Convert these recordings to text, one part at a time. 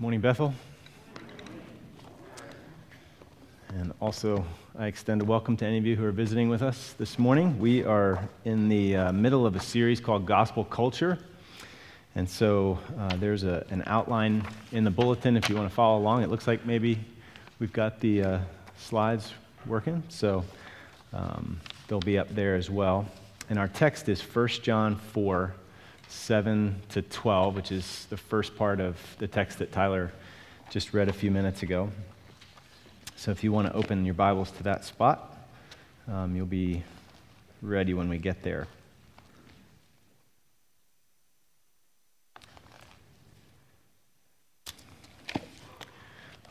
Morning, Bethel. And also, I extend a welcome to any of you who are visiting with us this morning. We are in the uh, middle of a series called Gospel Culture. And so uh, there's a, an outline in the bulletin if you want to follow along. It looks like maybe we've got the uh, slides working, so um, they'll be up there as well. And our text is 1 John 4 7 to 12, which is the first part of the text that Tyler just read a few minutes ago. So if you want to open your Bibles to that spot, um, you'll be ready when we get there.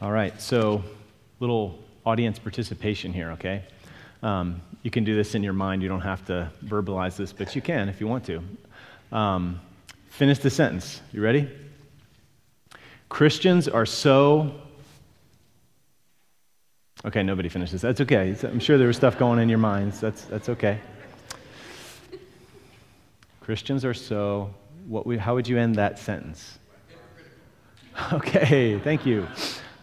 All right, so little audience participation here, okay? Um, you can do this in your mind. You don't have to verbalize this, but you can if you want to. Um, finish the sentence. You ready? Christians are so. Okay, nobody finishes. That's okay. I'm sure there was stuff going in your minds. That's, that's okay. Christians are so. What we, how would you end that sentence? Okay, thank you.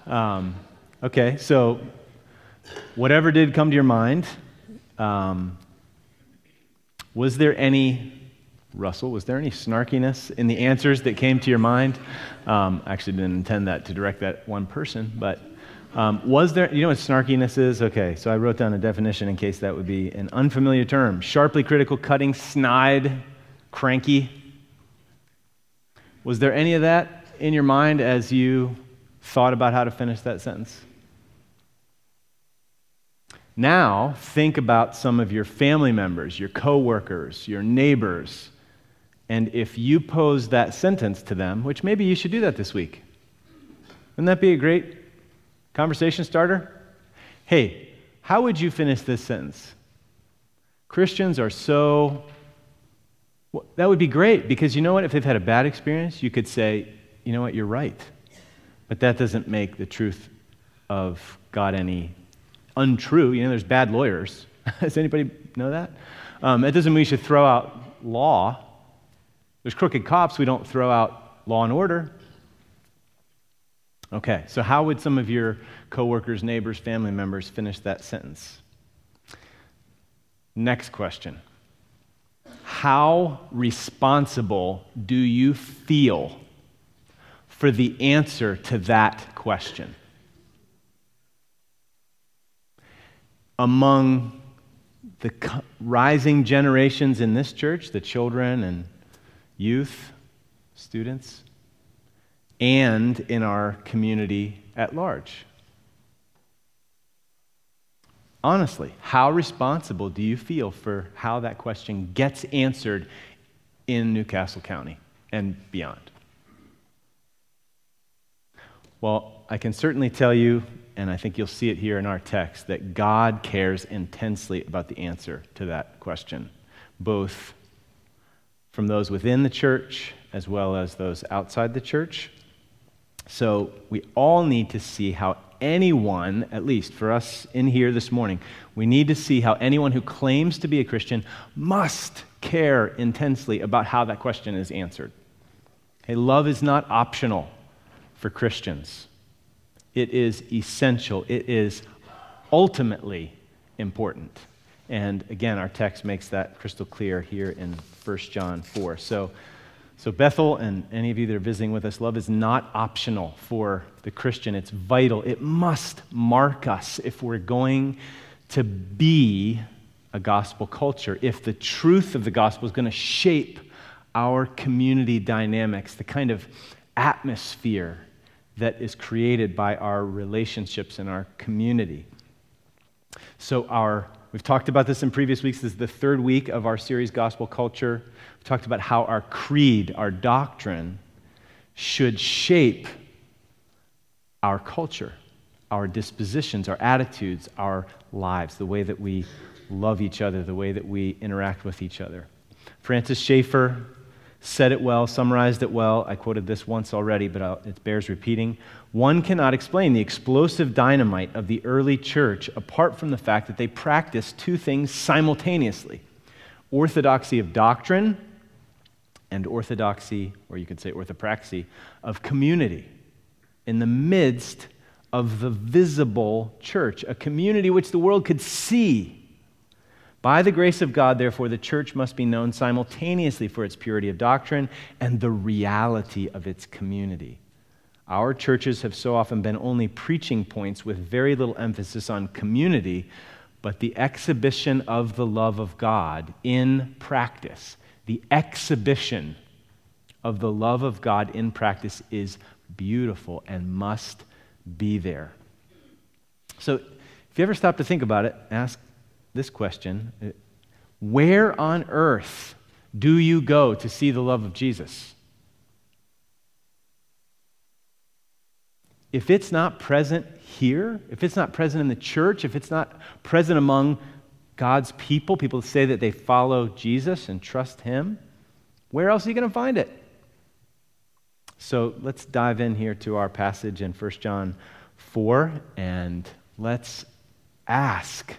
Um, okay, so whatever did come to your mind, um, was there any Russell, was there any snarkiness in the answers that came to your mind? Um, actually, didn't intend that to direct that one person, but um, was there, you know what snarkiness is? Okay, so I wrote down a definition in case that would be an unfamiliar term sharply critical, cutting, snide, cranky. Was there any of that in your mind as you thought about how to finish that sentence? Now, think about some of your family members, your coworkers, your neighbors, and if you pose that sentence to them, which maybe you should do that this week, wouldn't that be a great conversation starter? Hey, how would you finish this sentence? Christians are so. That would be great because you know what? If they've had a bad experience, you could say, you know what, you're right. But that doesn't make the truth of God any untrue. You know, there's bad lawyers. Does anybody know that? Um, it doesn't mean we should throw out law there's crooked cops, we don't throw out law and order. Okay, so how would some of your coworkers, neighbors, family members finish that sentence? Next question. How responsible do you feel for the answer to that question? Among the rising generations in this church, the children and youth, students, and in our community at large. Honestly, how responsible do you feel for how that question gets answered in New Castle County and beyond? Well, I can certainly tell you, and I think you'll see it here in our text, that God cares intensely about the answer to that question, both from those within the church as well as those outside the church. So we all need to see how anyone, at least for us in here this morning, we need to see how anyone who claims to be a Christian must care intensely about how that question is answered. Hey, love is not optional for Christians. It is essential. It is ultimately important. And again, our text makes that crystal clear here in 1 John 4. So, so, Bethel and any of you that are visiting with us, love is not optional for the Christian. It's vital. It must mark us if we're going to be a gospel culture, if the truth of the gospel is going to shape our community dynamics, the kind of atmosphere that is created by our relationships in our community. So, our We've talked about this in previous weeks. This is the third week of our series, Gospel Culture. We've talked about how our creed, our doctrine, should shape our culture, our dispositions, our attitudes, our lives, the way that we love each other, the way that we interact with each other. Francis Schaeffer said it well, summarized it well. I quoted this once already, but I'll, it bears repeating. One cannot explain the explosive dynamite of the early church apart from the fact that they practiced two things simultaneously orthodoxy of doctrine and orthodoxy, or you could say orthopraxy, of community. in the midst of the visible church, a community which the world could see. By the grace of God, therefore, the church must be known simultaneously for its purity of doctrine and the reality of its community. Our churches have so often been only preaching points with very little emphasis on community, but the exhibition of the love of God in practice, the exhibition of the love of God in practice is beautiful and must be there. So, if you ever stop to think about it, ask this question Where on earth do you go to see the love of Jesus? If it's not present here, if it's not present in the church, if it's not present among God's people, people say that they follow Jesus and trust Him, where else are you going to find it? So let's dive in here to our passage in 1 John 4 and let's ask.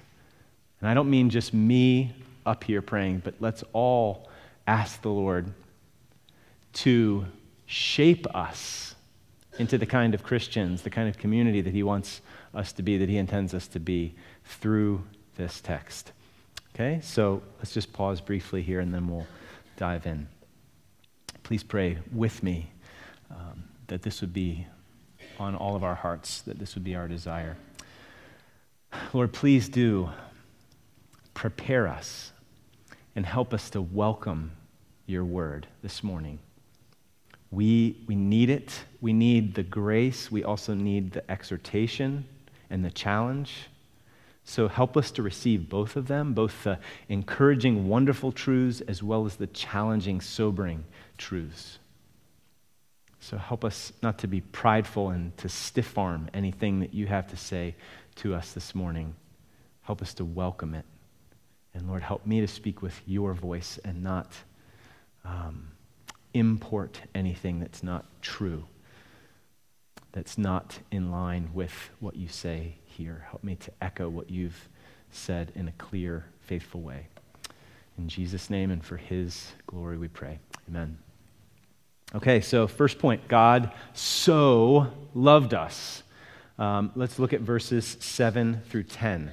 And I don't mean just me up here praying, but let's all ask the Lord to shape us into the kind of Christians, the kind of community that He wants us to be, that He intends us to be through this text. Okay, so let's just pause briefly here and then we'll dive in. Please pray with me um, that this would be on all of our hearts, that this would be our desire. Lord, please do prepare us and help us to welcome your word this morning. We, we need it. We need the grace. We also need the exhortation and the challenge. So help us to receive both of them, both the encouraging, wonderful truths as well as the challenging, sobering truths. So help us not to be prideful and to stiff arm anything that you have to say to us this morning. Help us to welcome it. And Lord, help me to speak with your voice and not um, import anything that's not true, that's not in line with what you say here. Help me to echo what you've said in a clear, faithful way. In Jesus' name and for his glory we pray. Amen. Okay, so first point God so loved us. Um, let's look at verses 7 through 10.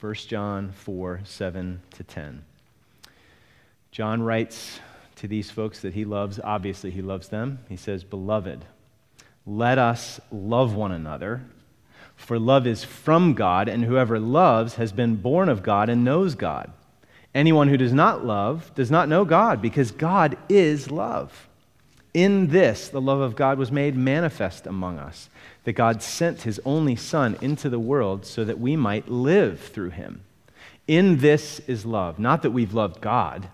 1 John 4 7 to 10. John writes to these folks that he loves. Obviously, he loves them. He says, Beloved, let us love one another, for love is from God, and whoever loves has been born of God and knows God. Anyone who does not love does not know God, because God is love. In this, the love of God was made manifest among us, that God sent his only Son into the world so that we might live through him. In this is love, not that we've loved God,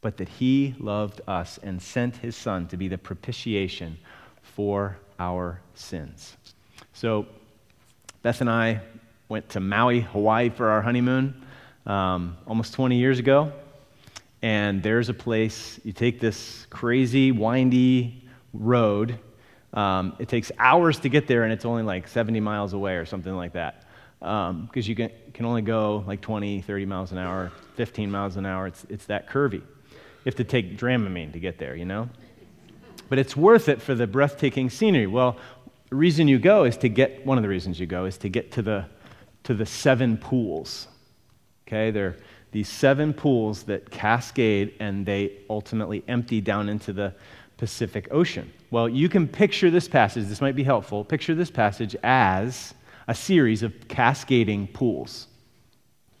but that he loved us and sent his Son to be the propitiation for our sins. So, Beth and I went to Maui, Hawaii for our honeymoon um, almost 20 years ago. And there's a place, you take this crazy, windy road. Um, it takes hours to get there, and it's only like 70 miles away or something like that. Because um, you can, can only go like 20, 30 miles an hour, 15 miles an hour. It's, it's that curvy. You have to take Dramamine to get there, you know? But it's worth it for the breathtaking scenery. Well, the reason you go is to get, one of the reasons you go is to get to the, to the seven pools Okay, they're these seven pools that cascade and they ultimately empty down into the Pacific Ocean. Well, you can picture this passage, this might be helpful. Picture this passage as a series of cascading pools.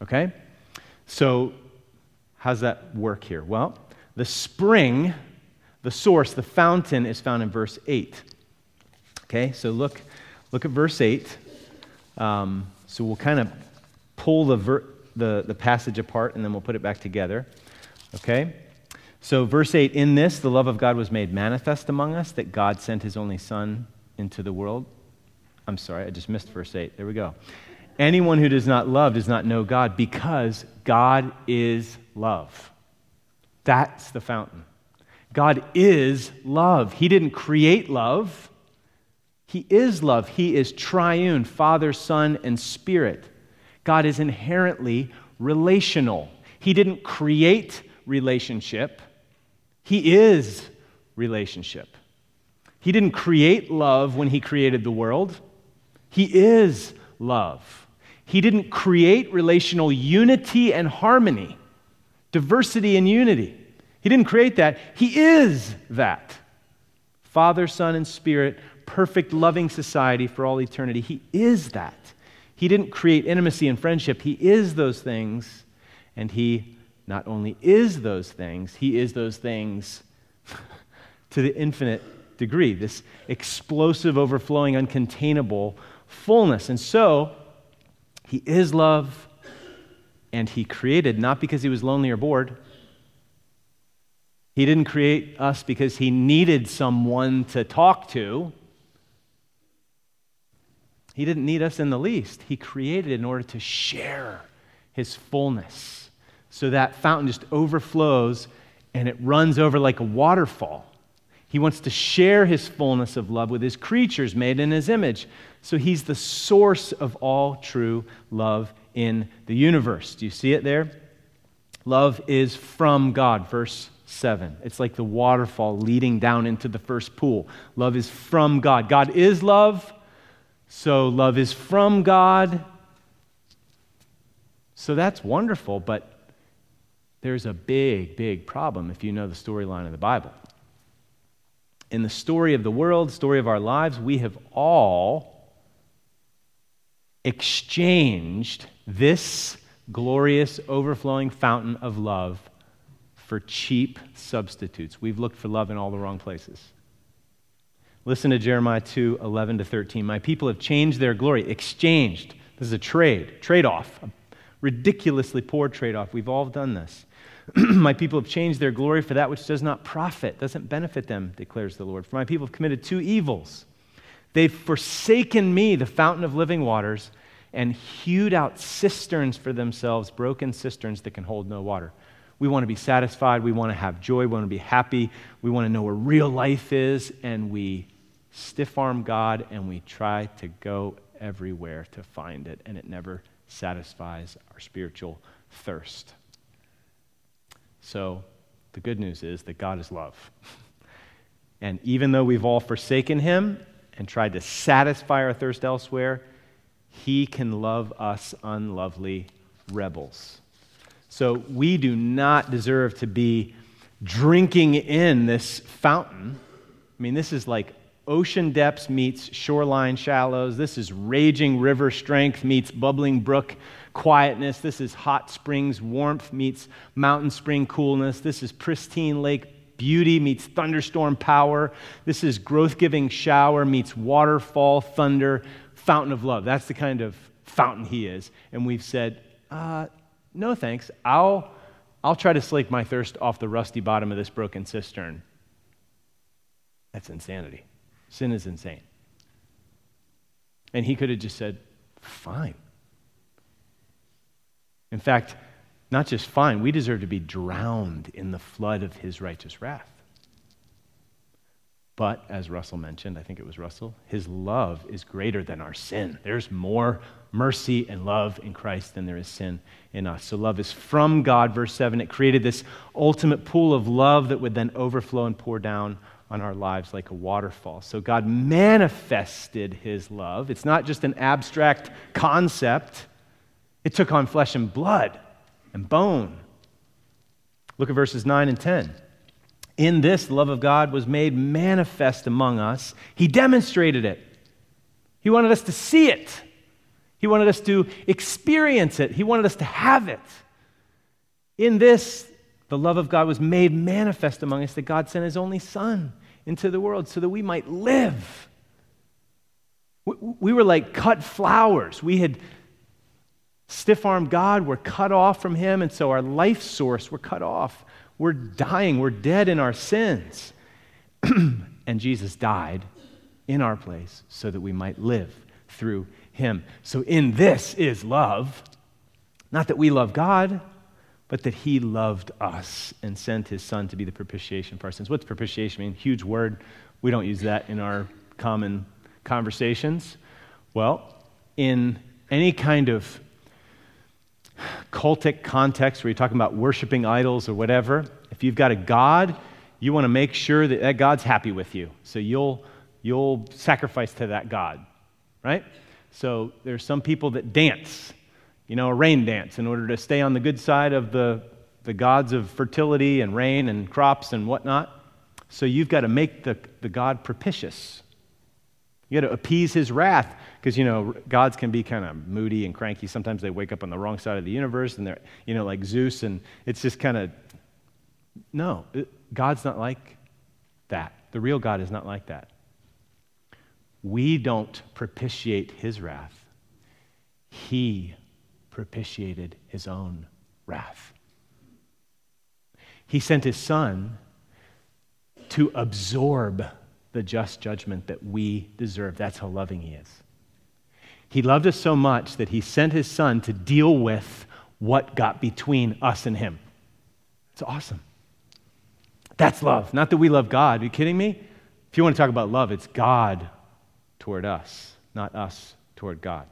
Okay? So, how's that work here? Well, the spring, the source, the fountain is found in verse 8. Okay, so look, look at verse 8. Um, so we'll kind of pull the, ver- the, the passage apart and then we'll put it back together. Okay? So, verse 8 In this, the love of God was made manifest among us, that God sent his only Son into the world. I'm sorry, I just missed verse 8. There we go. Anyone who does not love does not know God because God is love. That's the fountain. God is love. He didn't create love, He is love. He is triune Father, Son, and Spirit. God is inherently relational. He didn't create relationship, He is relationship. He didn't create love when He created the world. He is love. He didn't create relational unity and harmony, diversity and unity. He didn't create that. He is that. Father, Son, and Spirit, perfect, loving society for all eternity. He is that. He didn't create intimacy and friendship. He is those things. And He not only is those things, He is those things to the infinite degree, this explosive, overflowing, uncontainable fullness. And so, He is love, and He created not because He was lonely or bored. He didn't create us because He needed someone to talk to. He didn't need us in the least. He created in order to share His fullness. So that fountain just overflows and it runs over like a waterfall. He wants to share his fullness of love with his creatures made in his image. So he's the source of all true love in the universe. Do you see it there? Love is from God, verse 7. It's like the waterfall leading down into the first pool. Love is from God. God is love, so love is from God. So that's wonderful, but there's a big, big problem if you know the storyline of the Bible in the story of the world, story of our lives, we have all exchanged this glorious, overflowing fountain of love for cheap substitutes. We've looked for love in all the wrong places. Listen to Jeremiah 2 11 to 13. My people have changed their glory, exchanged. This is a trade, trade off, a ridiculously poor trade off. We've all done this. my people have changed their glory for that which does not profit, doesn't benefit them, declares the Lord. For my people have committed two evils. They've forsaken me, the fountain of living waters, and hewed out cisterns for themselves, broken cisterns that can hold no water. We want to be satisfied. We want to have joy. We want to be happy. We want to know where real life is. And we stiff arm God and we try to go everywhere to find it. And it never satisfies our spiritual thirst. So the good news is that God is love. and even though we've all forsaken him and tried to satisfy our thirst elsewhere, he can love us unlovely rebels. So we do not deserve to be drinking in this fountain. I mean, this is like ocean depths meets shoreline shallows. This is raging river strength meets bubbling brook quietness. This is hot springs warmth meets mountain spring coolness. This is pristine lake beauty meets thunderstorm power. This is growth giving shower meets waterfall, thunder, fountain of love. That's the kind of fountain he is. And we've said, uh, no thanks. I'll, I'll try to slake my thirst off the rusty bottom of this broken cistern. That's insanity. Sin is insane. And he could have just said, fine. In fact, not just fine, we deserve to be drowned in the flood of his righteous wrath. But, as Russell mentioned, I think it was Russell, his love is greater than our sin. There's more mercy and love in Christ than there is sin in us. So, love is from God, verse 7. It created this ultimate pool of love that would then overflow and pour down on our lives like a waterfall. So, God manifested his love. It's not just an abstract concept, it took on flesh and blood and bone. Look at verses 9 and 10. In this, the love of God was made manifest among us. He demonstrated it. He wanted us to see it. He wanted us to experience it. He wanted us to have it. In this, the love of God was made manifest among us that God sent his only Son into the world so that we might live. We were like cut flowers. We had stiff armed God. We're cut off from Him, and so our life source, we're cut off. We're dying. We're dead in our sins. and Jesus died in our place so that we might live through Him. So, in this is love. Not that we love God, but that He loved us and sent His Son to be the propitiation for our sins. What's propitiation mean? Huge word. We don't use that in our common conversations. Well, in any kind of cultic context where you're talking about worshiping idols or whatever, if you've got a God, you want to make sure that that God's happy with you. So you'll you'll sacrifice to that God, right? So there's some people that dance, you know, a rain dance in order to stay on the good side of the, the gods of fertility and rain and crops and whatnot. So you've got to make the, the God propitious. You got to appease his wrath because, you know, gods can be kind of moody and cranky. Sometimes they wake up on the wrong side of the universe and they're, you know, like Zeus. And it's just kind of, no, God's not like that. The real God is not like that. We don't propitiate his wrath, he propitiated his own wrath. He sent his son to absorb the just judgment that we deserve. That's how loving he is. He loved us so much that he sent his son to deal with what got between us and him. It's awesome. That's love. Not that we love God. Are you kidding me? If you want to talk about love, it's God toward us, not us toward God.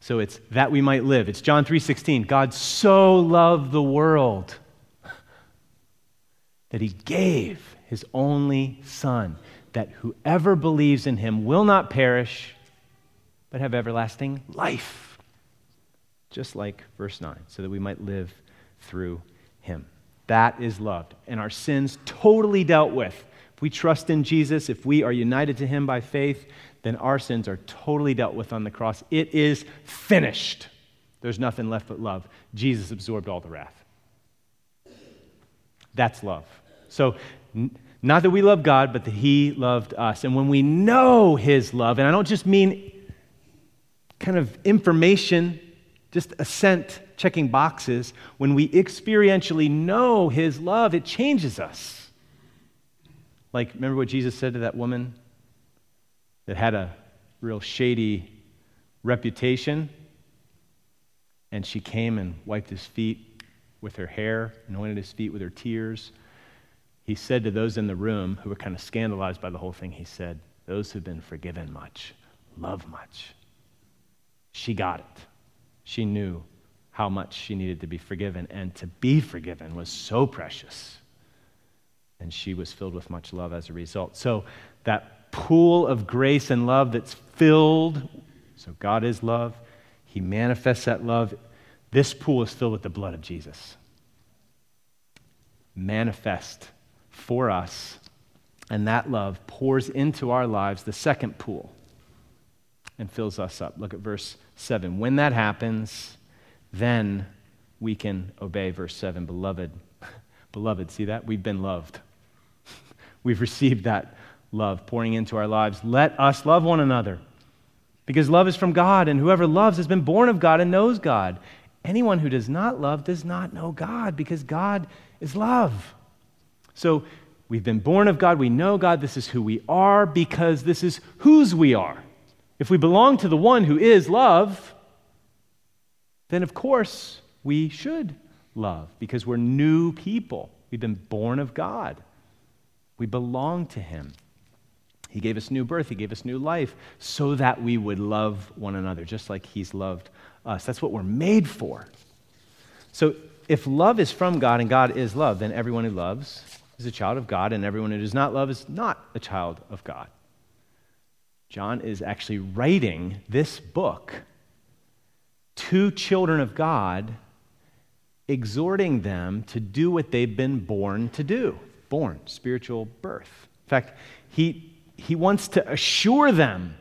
So it's that we might live. It's John 3:16. God so loved the world that he gave his only son that whoever believes in him will not perish but have everlasting life. Just like verse 9, so that we might live through him. That is loved. And our sins totally dealt with. If we trust in Jesus, if we are united to him by faith, then our sins are totally dealt with on the cross. It is finished. There's nothing left but love. Jesus absorbed all the wrath. That's love. So, not that we love God, but that He loved us. And when we know His love, and I don't just mean kind of information, just assent, checking boxes, when we experientially know His love, it changes us. Like, remember what Jesus said to that woman that had a real shady reputation? And she came and wiped his feet with her hair, anointed his feet with her tears. He said to those in the room who were kind of scandalized by the whole thing, he said, Those who've been forgiven much love much. She got it. She knew how much she needed to be forgiven, and to be forgiven was so precious. And she was filled with much love as a result. So, that pool of grace and love that's filled, so God is love, He manifests that love. This pool is filled with the blood of Jesus. Manifest for us, and that love pours into our lives the second pool and fills us up. Look at verse 7. When that happens, then we can obey. Verse 7 Beloved, beloved, see that? We've been loved. We've received that love pouring into our lives. Let us love one another because love is from God, and whoever loves has been born of God and knows God. Anyone who does not love does not know God because God is love. So we've been born of God. We know God. This is who we are because this is whose we are. If we belong to the one who is love, then of course we should love because we're new people. We've been born of God. We belong to Him. He gave us new birth, He gave us new life so that we would love one another, just like He's loved us. That's what we're made for. So, if love is from God and God is love, then everyone who loves is a child of God, and everyone who does not love is not a child of God. John is actually writing this book to children of God, exhorting them to do what they've been born to do born, spiritual birth. In fact, he, he wants to assure them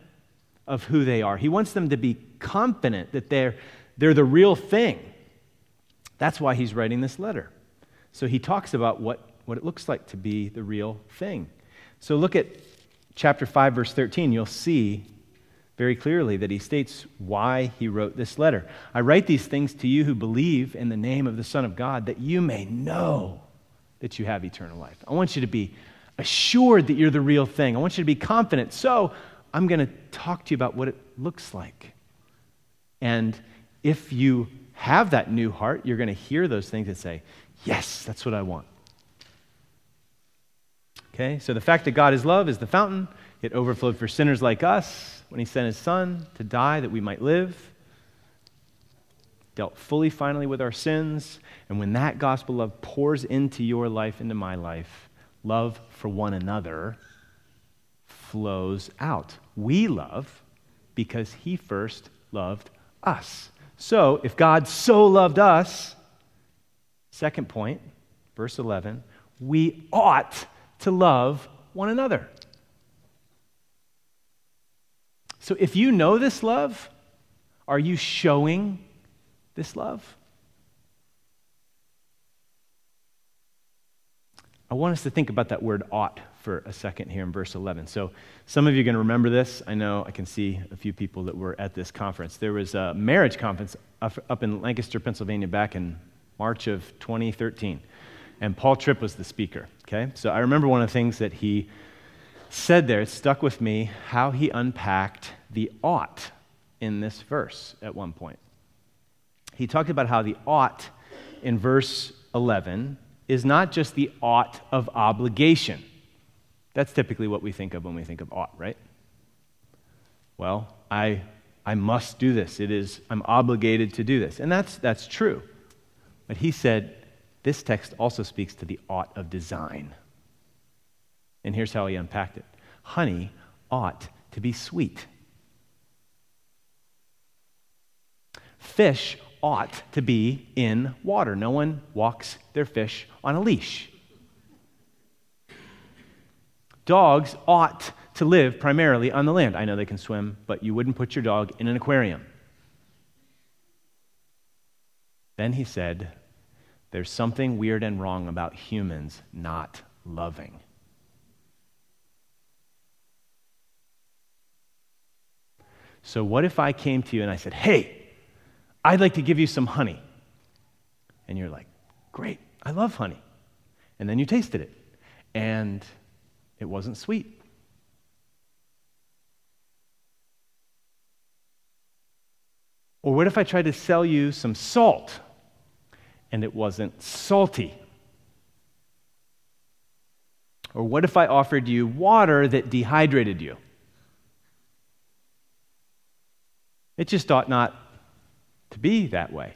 of who they are, he wants them to be confident that they're, they're the real thing. That's why he's writing this letter. So he talks about what, what it looks like to be the real thing. So look at chapter 5, verse 13, you'll see very clearly that he states why he wrote this letter. I write these things to you who believe in the name of the Son of God, that you may know that you have eternal life. I want you to be assured that you're the real thing. I want you to be confident. So I'm going to talk to you about what it looks like. And if you have that new heart, you're going to hear those things and say, Yes, that's what I want. Okay, so the fact that God is love is the fountain. It overflowed for sinners like us when he sent his son to die that we might live. Dealt fully finally with our sins. And when that gospel love pours into your life, into my life, love for one another flows out. We love because he first loved us. So, if God so loved us, second point, verse 11, we ought to love one another. So, if you know this love, are you showing this love? I want us to think about that word ought for a second here in verse 11. So, some of you are going to remember this. I know I can see a few people that were at this conference. There was a marriage conference up in Lancaster, Pennsylvania, back in March of 2013. And Paul Tripp was the speaker. Okay? So, I remember one of the things that he said there, it stuck with me, how he unpacked the ought in this verse at one point. He talked about how the ought in verse 11 is not just the ought of obligation. That's typically what we think of when we think of ought, right? Well, I, I must do this. It is, I'm obligated to do this. And that's, that's true. But he said this text also speaks to the ought of design. And here's how he unpacked it honey ought to be sweet. Fish ought to be in water. No one walks their fish on a leash. Dogs ought to live primarily on the land. I know they can swim, but you wouldn't put your dog in an aquarium. Then he said, There's something weird and wrong about humans not loving. So, what if I came to you and I said, Hey, I'd like to give you some honey. And you're like, Great, I love honey. And then you tasted it, and it wasn't sweet. Or what if I tried to sell you some salt and it wasn't salty? Or what if I offered you water that dehydrated you? It just ought not to be that way.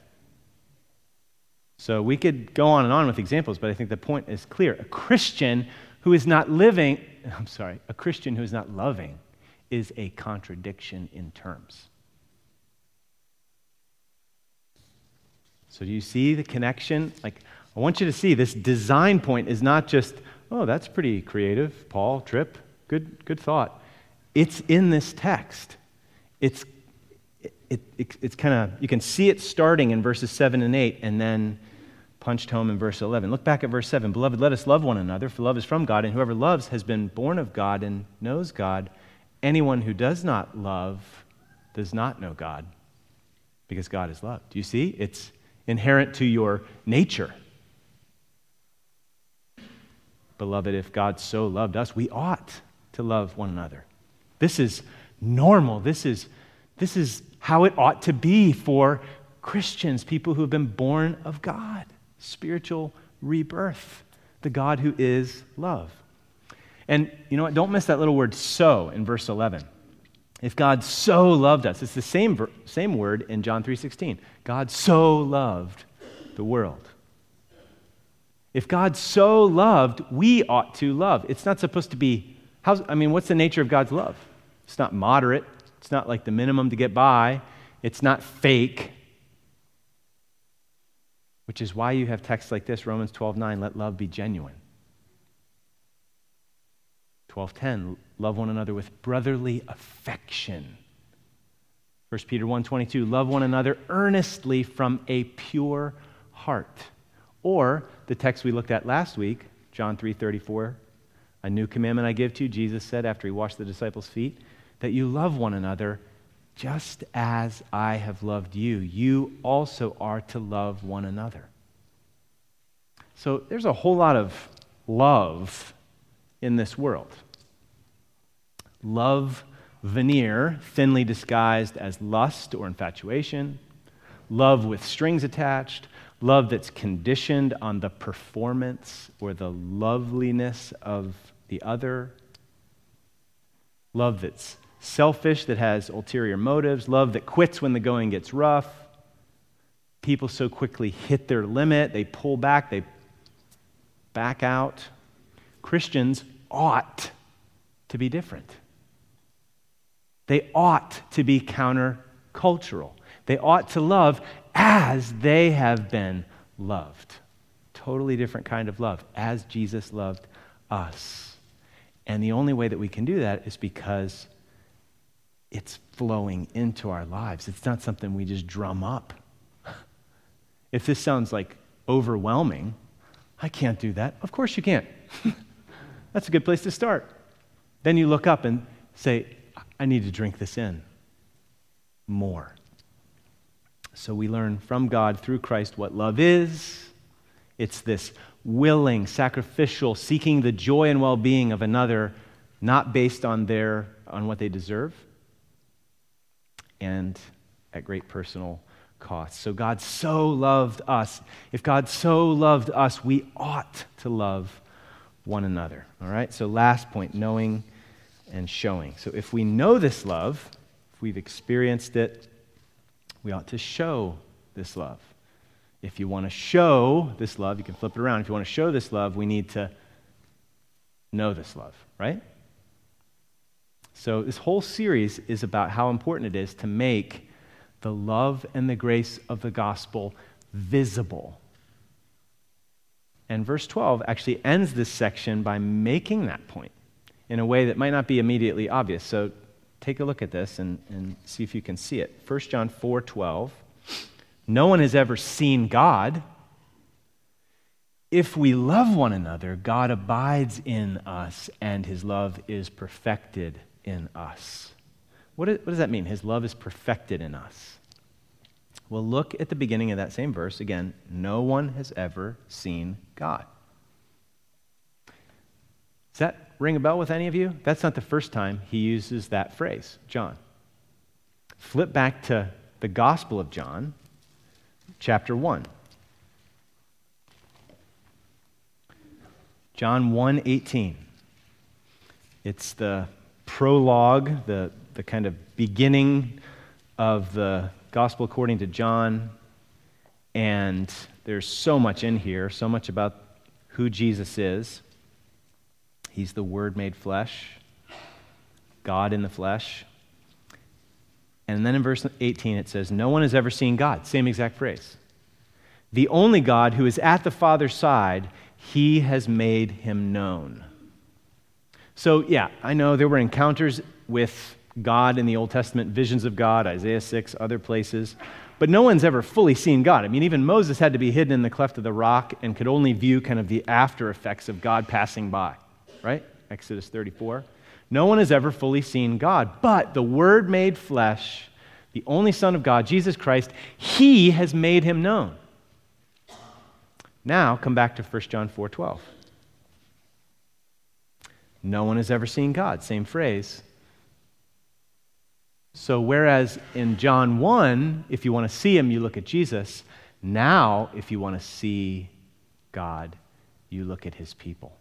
So we could go on and on with examples, but I think the point is clear. A Christian who is not living, I'm sorry, a Christian who is not loving is a contradiction in terms. So do you see the connection? Like, I want you to see this design point is not just, oh, that's pretty creative, Paul, Tripp, good, good thought. It's in this text. It's it, it, it's kind of, you can see it starting in verses 7 and 8 and then punched home in verse 11. Look back at verse 7. Beloved, let us love one another, for love is from God, and whoever loves has been born of God and knows God. Anyone who does not love does not know God, because God is love. Do you see? It's inherent to your nature. Beloved, if God so loved us, we ought to love one another. This is normal. This is, this is how it ought to be for Christians, people who have been born of God, spiritual rebirth, the God who is love. And you know what? Don't miss that little word so in verse 11. If God so loved us, it's the same, same word in John 3:16. God so loved the world. If God so loved, we ought to love. It's not supposed to be, how's, I mean, what's the nature of God's love? It's not moderate, it's not like the minimum to get by, it's not fake. Which is why you have texts like this, Romans 12:9, let love be genuine. 12:10, love one another with brotherly affection. 1 Peter 1:22, love one another earnestly from a pure heart. Or the text we looked at last week, John 3:34, a new commandment I give to you, Jesus said after he washed the disciples' feet, that you love one another just as I have loved you. You also are to love one another. So there's a whole lot of love in this world. Love veneer, thinly disguised as lust or infatuation, love with strings attached, love that's conditioned on the performance or the loveliness of the other, love that's selfish that has ulterior motives, love that quits when the going gets rough. People so quickly hit their limit, they pull back, they back out. Christians ought to be different. They ought to be countercultural. They ought to love as they have been loved. Totally different kind of love, as Jesus loved us. And the only way that we can do that is because it's flowing into our lives. It's not something we just drum up. If this sounds like overwhelming, I can't do that. Of course you can't. That's a good place to start. Then you look up and say, I need to drink this in more. So we learn from God through Christ what love is. It's this willing, sacrificial, seeking the joy and well being of another, not based on, their, on what they deserve, and at great personal cost. So God so loved us. If God so loved us, we ought to love one another. All right? So, last point knowing and showing. So, if we know this love, if we've experienced it, we ought to show this love. If you want to show this love, you can flip it around. If you want to show this love, we need to know this love, right? So, this whole series is about how important it is to make the love and the grace of the gospel visible. And verse 12 actually ends this section by making that point in a way that might not be immediately obvious. So take a look at this and, and see if you can see it. 1 John 4 12. No one has ever seen God. If we love one another, God abides in us, and his love is perfected in us. What, is, what does that mean? His love is perfected in us. Well, look at the beginning of that same verse again. No one has ever seen God. Does that ring a bell with any of you? That's not the first time he uses that phrase, John. Flip back to the Gospel of John, chapter 1. John 1 18. It's the prologue, the, the kind of beginning of the Gospel according to John. And there's so much in here, so much about who Jesus is. He's the Word made flesh, God in the flesh. And then in verse 18 it says, No one has ever seen God. Same exact phrase. The only God who is at the Father's side, he has made him known. So, yeah, I know there were encounters with God in the Old Testament, visions of God, Isaiah 6, other places. But no one's ever fully seen God. I mean, even Moses had to be hidden in the cleft of the rock and could only view kind of the after effects of God passing by, right? Exodus 34. No one has ever fully seen God. But the Word made flesh, the only Son of God, Jesus Christ, He has made Him known. Now, come back to 1 John 4 12. No one has ever seen God. Same phrase. So, whereas in John 1, if you want to see him, you look at Jesus, now, if you want to see God, you look at his people.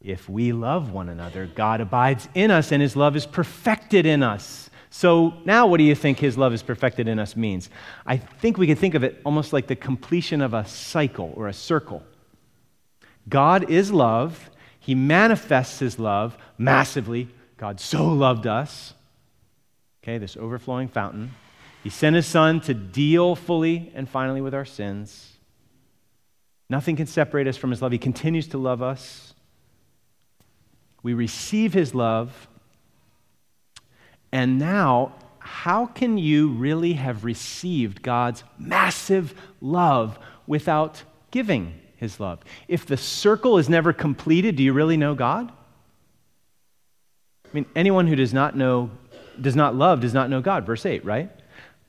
If we love one another, God abides in us and his love is perfected in us. So now, what do you think his love is perfected in us means? I think we can think of it almost like the completion of a cycle or a circle. God is love, he manifests his love massively God so loved us, okay, this overflowing fountain. He sent his son to deal fully and finally with our sins. Nothing can separate us from his love. He continues to love us. We receive his love. And now, how can you really have received God's massive love without giving his love? If the circle is never completed, do you really know God? I mean, anyone who does not know, does not love, does not know God. Verse 8, right?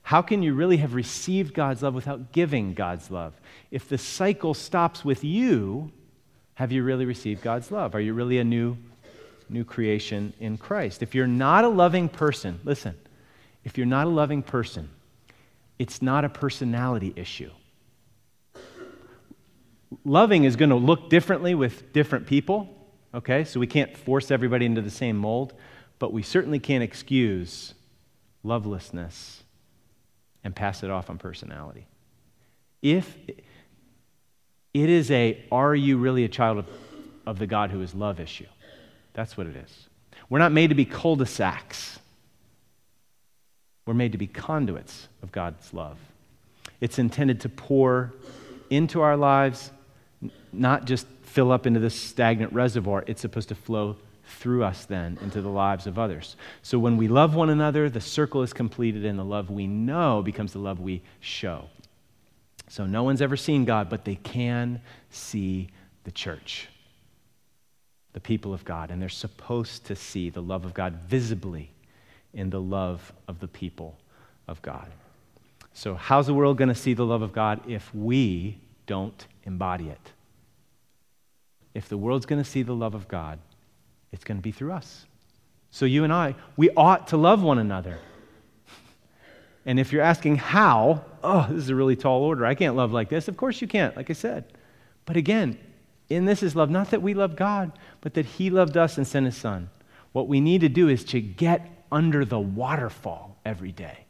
How can you really have received God's love without giving God's love? If the cycle stops with you, have you really received God's love? Are you really a new, new creation in Christ? If you're not a loving person, listen, if you're not a loving person, it's not a personality issue. Loving is going to look differently with different people. Okay? So we can't force everybody into the same mold, but we certainly can't excuse lovelessness and pass it off on personality. If it is a, are you really a child of, of the God who is love issue? That's what it is. We're not made to be cul de sacs. We're made to be conduits of God's love. It's intended to pour into our lives, not just fill up into this stagnant reservoir. It's supposed to flow through us then into the lives of others. So when we love one another, the circle is completed, and the love we know becomes the love we show. So no one's ever seen God, but they can see the church, the people of God, and they're supposed to see the love of God visibly in the love of the people of God. So, how's the world going to see the love of God if we don't embody it? If the world's going to see the love of God, it's going to be through us. So, you and I, we ought to love one another. And if you're asking how, oh, this is a really tall order. I can't love like this. Of course you can't, like I said. But again, in this is love, not that we love God, but that He loved us and sent His Son. What we need to do is to get under the waterfall every day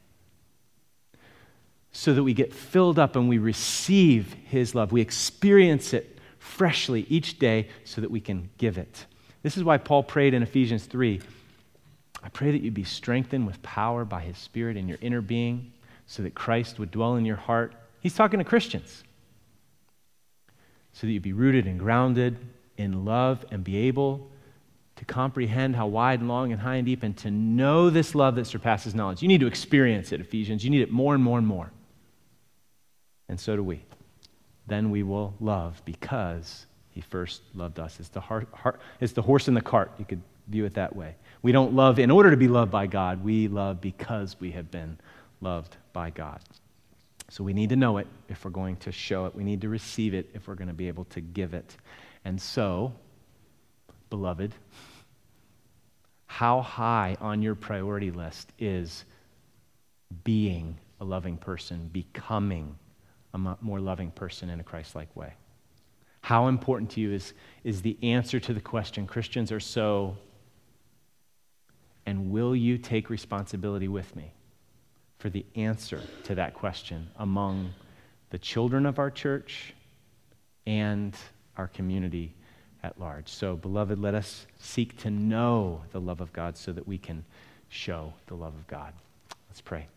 so that we get filled up and we receive His love. We experience it freshly each day so that we can give it. This is why Paul prayed in Ephesians 3 I pray that you be strengthened with power by His Spirit in your inner being so that Christ would dwell in your heart. He's talking to Christians. So that you'd be rooted and grounded in love and be able to comprehend how wide and long and high and deep and to know this love that surpasses knowledge. You need to experience it, Ephesians. You need it more and more and more. And so do we. Then we will love because he first loved us. It's the, heart, heart, it's the horse in the cart. You could view it that way. We don't love in order to be loved by God. We love because we have been loved by God. So we need to know it if we're going to show it. We need to receive it if we're going to be able to give it. And so, beloved, how high on your priority list is being a loving person, becoming a more loving person in a Christ like way? How important to you is, is the answer to the question Christians are so, and will you take responsibility with me for the answer to that question among the children of our church and our community at large? So, beloved, let us seek to know the love of God so that we can show the love of God. Let's pray.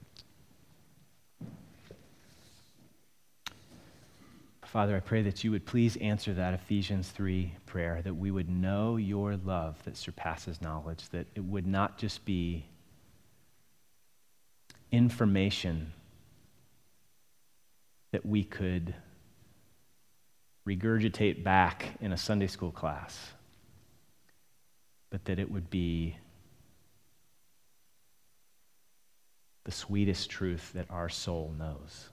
Father, I pray that you would please answer that Ephesians 3 prayer, that we would know your love that surpasses knowledge, that it would not just be information that we could regurgitate back in a Sunday school class, but that it would be the sweetest truth that our soul knows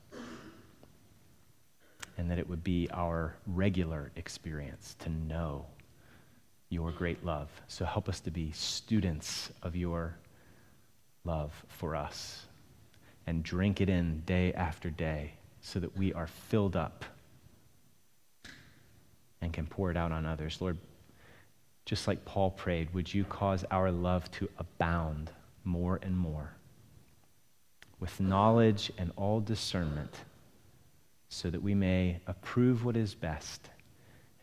and that it would be our regular experience to know your great love. So help us to be students of your love for us and drink it in day after day so that we are filled up and can pour it out on others. Lord, just like Paul prayed, would you cause our love to abound more and more with knowledge and all discernment? so that we may approve what is best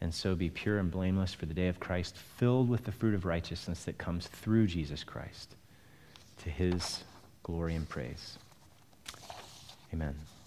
and so be pure and blameless for the day of Christ, filled with the fruit of righteousness that comes through Jesus Christ to his glory and praise. Amen.